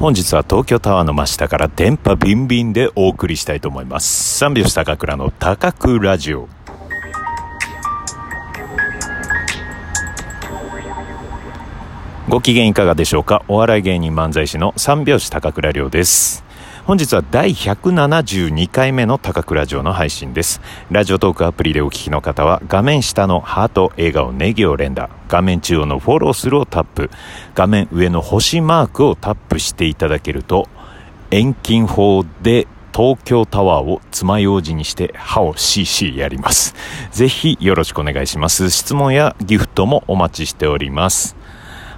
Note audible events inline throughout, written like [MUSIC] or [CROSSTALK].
本日は東京タワーの真下から電波ビンビンでお送りしたいと思います。三拍子高倉の高倉ラジオ。ご機嫌いかがでしょうか？お笑い芸人漫才師の三拍子高倉涼です。本日は第172回目の高倉城の配信です。ラジオトークアプリでお聞きの方は画面下のハート、笑顔、ネギを連打、画面中央のフォローするをタップ、画面上の星マークをタップしていただけると、遠近法で東京タワーを爪楊枝にして歯を CC やります。ぜひよろしくお願いします。質問やギフトもお待ちしております。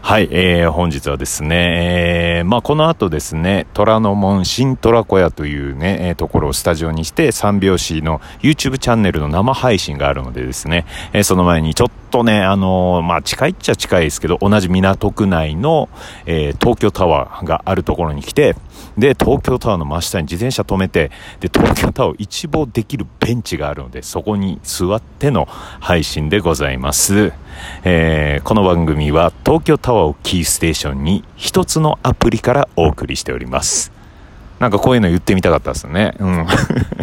はい、えー、本日はですね、えー、まあ、この後ですね、虎ノ門新虎小屋というね、えー、ところをスタジオにして、三拍子の YouTube チャンネルの生配信があるのでですね、えー、その前にちょっとね、あのー、まあ、近いっちゃ近いですけど、同じ港区内の、えー、東京タワーがあるところに来て、で、東京タワーの真下に自転車止めて、で、東京タワーを一望できるベンチがあるので、そこに座っての配信でございます。えー、この番組は東京タワーをキーステーションに一つのアプリからお送りしております。なんかこういうの言ってみたかったですね。うん。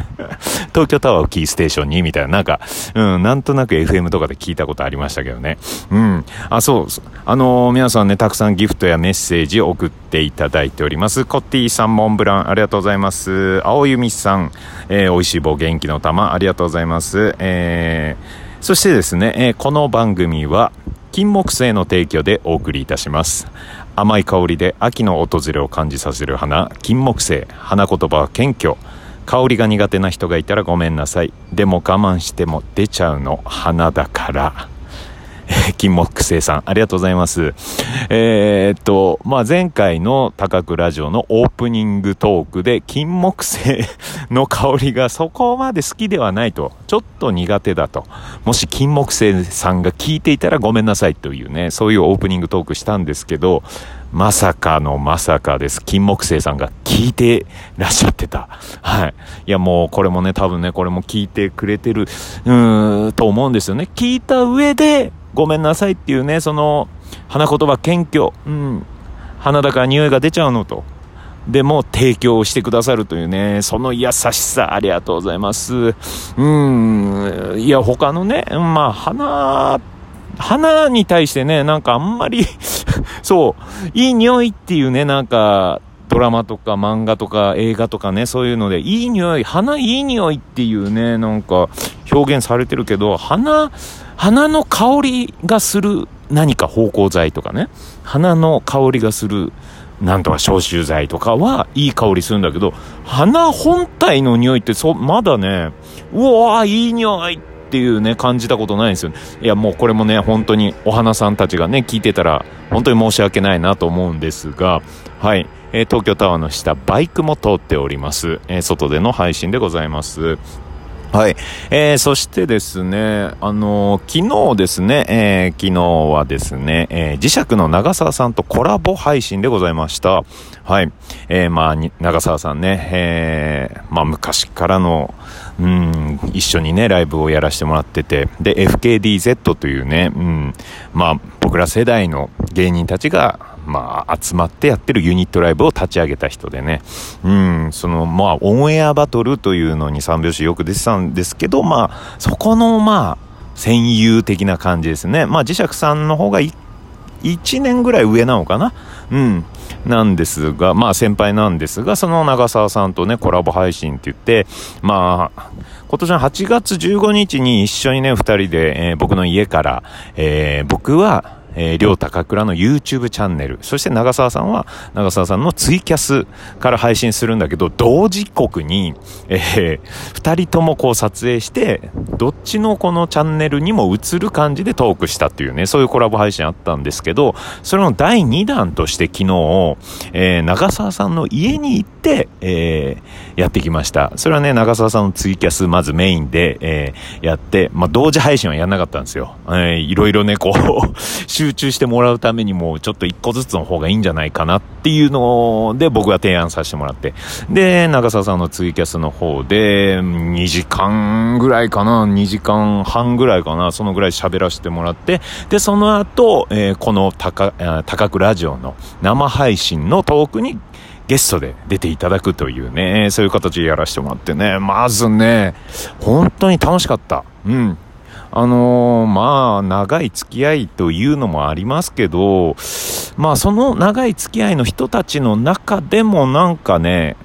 [LAUGHS] 東京タワーをキーステーションにみたいな、なんか、うん、なんとなく FM とかで聞いたことありましたけどね。うん。あ、そう、あのー、皆さんね、たくさんギフトやメッセージを送っていただいております。コッティさん、モンブラン、ありがとうございます。青弓さん、えー、美味しい棒元気の玉、ありがとうございます。えーそしてですね、えー、この番組は金木犀の提供でお送りいたします甘い香りで秋の訪れを感じさせる花金木犀。花言葉は謙虚。香りが苦手な人がいたらごめんなさい。でも我慢しても出ちゃうの花だから。[LAUGHS] 金木星さん、ありがとうございます。えー、っと、まあ、前回の高くラジオのオープニングトークで、金木犀の香りがそこまで好きではないと、ちょっと苦手だと。もし金木犀さんが聞いていたらごめんなさいというね、そういうオープニングトークしたんですけど、まさかのまさかです。金木犀さんが聞いてらっしゃってた。はい。いやもうこれもね、多分ね、これも聞いてくれてる、うーん、と思うんですよね。聞いた上で、ごめんなさいっていうね、その、花言葉謙虚、うん、花だから匂いが出ちゃうのと。でも提供してくださるというね、その優しさ、ありがとうございます。うん、いや、他のね、まあ、花、花に対してね、なんかあんまり [LAUGHS] そう、いい匂いっていうね、なんか、ドラマとか漫画とか映画とかね、そういうので、いい匂い、花いい匂いっていうね、なんか表現されてるけど、花、花の香りがする何か芳香剤とかね、花の香りがするなんとか消臭剤とかはいい香りするんだけど、花本体の匂いってそ、まだね、うわーいい匂いっていうね、感じたことないんですよ。いや、もうこれもね、本当にお花さんたちがね、聞いてたら、本当に申し訳ないなと思うんですが、はい。えー、東京タワーの下、バイクも通っております。えー、外での配信でございます。はい。えー、そしてですね、あのー、昨日ですね、えー、昨日はですね、えー、磁石の長澤さんとコラボ配信でございました。はい。えー、まあ、長澤さんね、えー、まあ、昔からの、うん、一緒にね、ライブをやらせてもらってて、で、FKDZ というね、うん、まあ、僕ら世代の芸人たちが、まあ、集まってやってるユニットライブを立ち上げた人でね、うん、その、まあ、オンエアバトルというのに三拍子よく出てたんですけど、まあ、そこの、まあ、戦友的な感じですね。まあ、磁石さんの方が1年ぐらい上なのかなうん。なんですが、まあ先輩なんですが、その長澤さんとね、コラボ配信って言って、まあ、今年の8月15日に一緒にね、二人で、えー、僕の家から、えー、僕は、えー、両高倉の YouTube チャンネル、そして長澤さんは、長澤さんのツイキャスから配信するんだけど、同時刻に、えー、二人ともこう撮影して、どっちのこのチャンネルにも映る感じでトークしたっていうね、そういうコラボ配信あったんですけど、それの第2弾として昨日、えー、長澤さんの家に行って、て、えー、やってきました。それはね、長澤さんのツイキャス、まずメインで、えー、やって、まあ、同時配信はやんなかったんですよ。えー、いろいろね、こう [LAUGHS] 集中してもらうためにも、ちょっと一個ずつの方がいいんじゃないかなっていうので、僕は提案させてもらって。で、長澤さんのツイキャスの方で、2時間ぐらいかな、2時間半ぐらいかな、そのぐらい喋らせてもらって、で、その後、えー、この高、高くラジオの生配信のトークにゲストで出ていただくというね、そういう形でやらせてもらってね、まずね、本当に楽しかった。うん。あのー、まあ、長い付き合いというのもありますけど、まあ、その長い付き合いの人たちの中でもなんかね、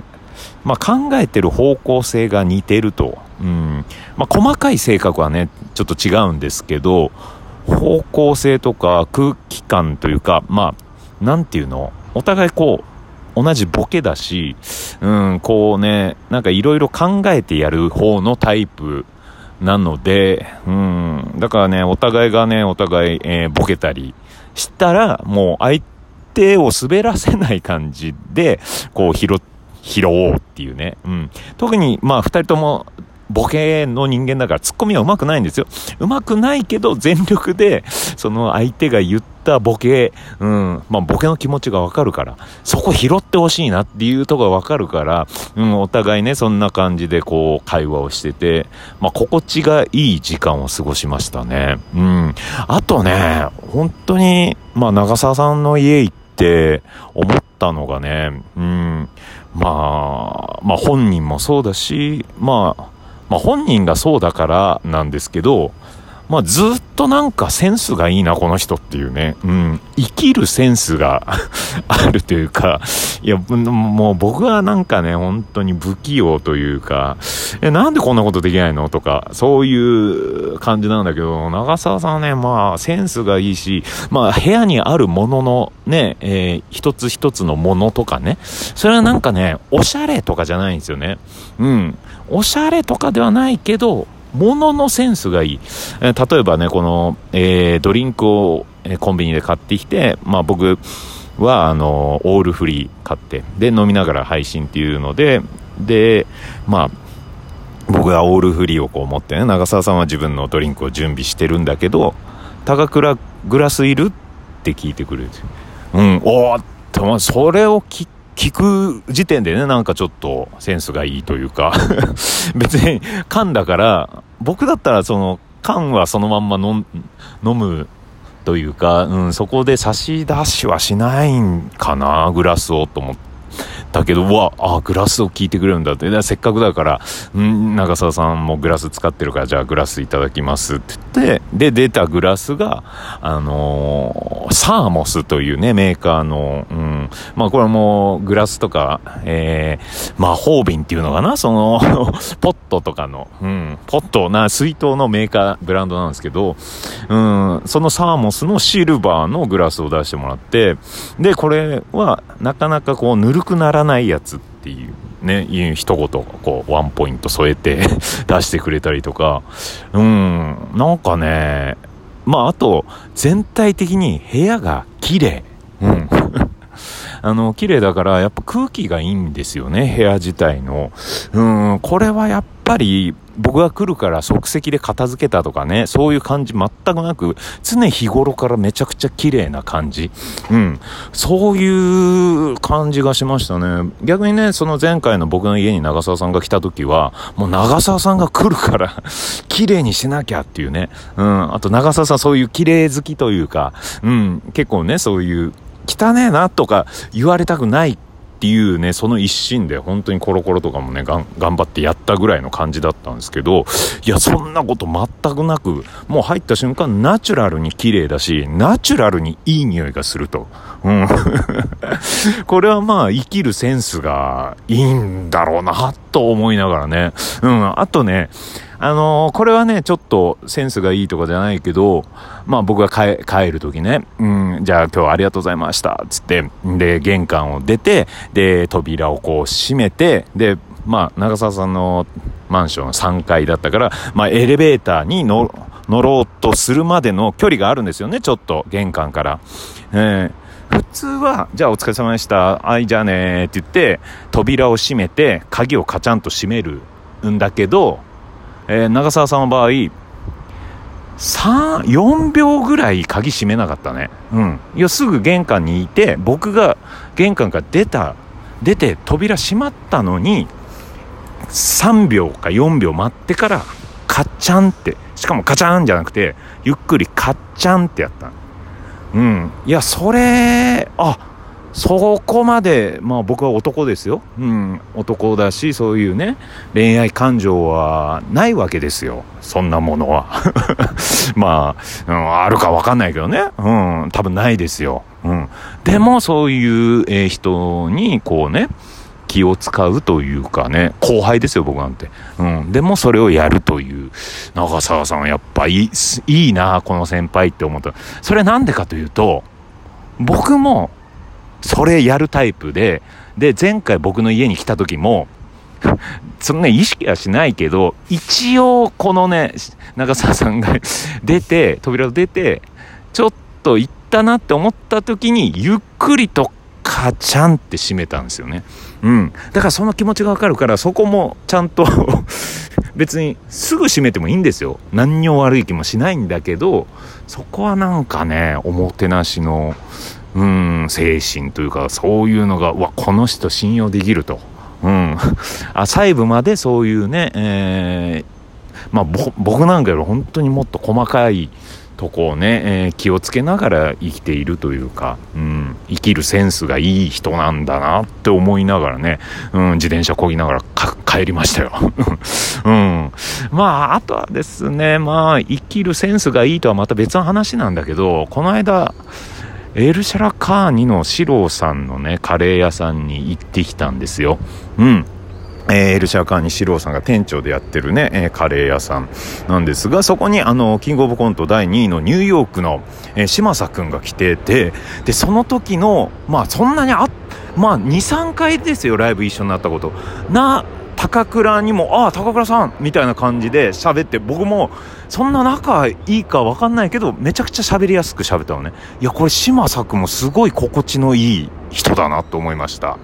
まあ、考えてる方向性が似てると。うん。まあ、細かい性格はね、ちょっと違うんですけど、方向性とか空気感というか、まあ、なんていうの？お互いこう、同じボケだし、うん、こうね、なんかいろいろ考えてやる方のタイプなので、うん、だからね、お互いがね、お互い、えー、ボケたりしたら、もう相手を滑らせない感じで、こう拾、拾おうっていうね。うん。特に、まあ、二人とも、ボケの人間だからツッコミは上手くないんですよ。上手くないけど全力で、その相手が言ったボケ、うん、まあボケの気持ちがわかるから、そこ拾ってほしいなっていうとこがわかるから、うん、お互いね、そんな感じでこう会話をしてて、まあ心地がいい時間を過ごしましたね。うん。あとね、本当に、まあ長澤さんの家行って思ったのがね、うん、まあ、まあ本人もそうだし、まあ、まあ本人がそうだからなんですけど、まあずっとなんかセンスがいいな、この人っていうね。うん。生きるセンスが [LAUGHS] あるというか、いや、もう僕はなんかね、本当に不器用というか、え、なんでこんなことできないの？とか、そういう感じなんだけど、長澤さんね、まあセンスがいいし、まあ部屋にあるもののね、えー、一つ一つのものとかね、それはなんかね、おしゃれとかじゃないんですよね。うん。おしゃれとかではないけど、物のセンスがいい。え、例えばね、この、えー、ドリンクを、え、コンビニで買ってきて、まあ僕は、あの、オールフリー買って、で、飲みながら配信っていうので、で、まあ、僕はオールフリーをこう持ってね、長澤さんは自分のドリンクを準備してるんだけど、高倉グラスいるって聞いてくれる。うん、おーっと、それを聞聞く時点でね、なんかちょっとセンスがいいというか [LAUGHS] 別に缶だから、僕だったらその缶はそのまんま飲むというか、うん、そこで差し出しはしないんかな、グラスをと思って。だけど、わ、あ、グラスを聞いてくれるんだって。せっかくだから、ん長澤さんもグラス使ってるから、じゃあグラスいただきますって言って、で、出たグラスが、あのー、サーモスというね、メーカーの、うん、まあこれもグラスとか、えー、魔法瓶っていうのかな？その [LAUGHS] ポットとかの、うん、ポットな、水筒のメーカー、ブランドなんですけど、うん、そのサーモスのシルバーのグラスを出してもらって、で、これは、なかなかこう、ぬるくならないやつっていうね、いう一言、こう、ワンポイント添えて [LAUGHS] 出してくれたりとか、うん、なんかね、まあ、あと、全体的に部屋が綺麗。あの、綺麗だから、やっぱ空気がいいんですよね、部屋自体の。うん、これはやっぱり、僕が来るから即席で片付けたとかね、そういう感じ全くなく、常日頃からめちゃくちゃ綺麗な感じ。うん。そういう感じがしましたね。逆にね、その前回の僕の家に長澤さんが来た時は、もう長澤さんが来るから [LAUGHS] 綺麗にしなきゃっていうね。うん。あと長澤さんそういう綺麗好きというか、うん。結構ね、そういう、汚ねえなとか言われたくないっていうね、その一心で本当にコロコロとかもね、頑張ってやったぐらいの感じだったんですけど、いや、そんなこと全くなく、もう入った瞬間ナチュラルに綺麗だし、ナチュラルにいい匂いがすると。うん。[LAUGHS] これはまあ、生きるセンスがいいんだろうな、と思いながらね。うん。あとね、あのー、これはね、ちょっとセンスがいいとかじゃないけど、まあ僕が帰る時ね、うん、じゃあ今日はありがとうございました、つって、で、玄関を出て、で、扉をこう閉めて、で、まあ、長澤さんのマンション3階だったから、まあ、エレベーターに乗ろうとするまでの距離があるんですよね、ちょっと、玄関から。えー普通は、じゃあお疲れ様でした。はい、じゃあねーって言って、扉を閉めて、鍵をカチャンと閉めるんだけど、えー、長澤さんの場合、3、4秒ぐらい鍵閉めなかったね。うん。いや、すぐ玄関にいて、僕が玄関から出た、出て扉閉まったのに、3秒か4秒待ってから、カッチャンって、しかもカチャンじゃなくて、ゆっくりカッチャンってやった。うん。いや、それ、あ、そこまで、まあ僕は男ですよ。うん。男だし、そういうね、恋愛感情はないわけですよ。そんなものは。[LAUGHS] まあ、うん、あるかわかんないけどね。うん。多分ないですよ。うん。でもそういう、人に、こうね、気を使うというかね、後輩ですよ、僕なんて。うん。でもそれをやるという。長澤さん、やっぱいい、いいな、この先輩って思った。それなんでかというと、僕も、それやるタイプで、で、前回僕の家に来た時も、[LAUGHS] そのね、意識はしないけど、一応、このね、長澤さんが [LAUGHS] 出て、扉を出て、ちょっと行ったなって思った時に、ゆっくりとカチャンって閉めたんですよね。うん。だからその気持ちがわかるから、そこもちゃんと [LAUGHS] 別にすぐ閉めてもいいんですよ。何にも悪い気もしないんだけど、そこはなんかね、おもてなしの、うん、精神というか、そういうのが、わ、この人信用できると。うん。[LAUGHS] あ、細部までそういうね、えー、まあ、僕なんかより本当にもっと細かい、とこをね、えー、気をつけながら生きているというか、うん、生きるセンスがいい人なんだなって思いながらね、うん、自転車こぎながら帰りましたよ。[LAUGHS] うん。まあ、あとはですね、まあ、生きるセンスがいいとはまた別の話なんだけど、この間、エルシャラカーニの四郎さんのね、カレー屋さんに行ってきたんですよ。うん。えー、エルシャーカーニシローさんが店長でやってるね、えー、カレー屋さんなんですが、そこにあの、キングオブコント第2位のニューヨークの、えー、島佐くんが来てて、で、その時の、まあそんなにあ、まあ2、3回ですよ、ライブ一緒になったこと。な、高倉にも、ああ、高倉さんみたいな感じで喋って、僕も、そんな仲いいか分かんないけど、めちゃくちゃ喋りやすく喋ったのね。いや、これ島作もすごい心地のいい人だなと思いました。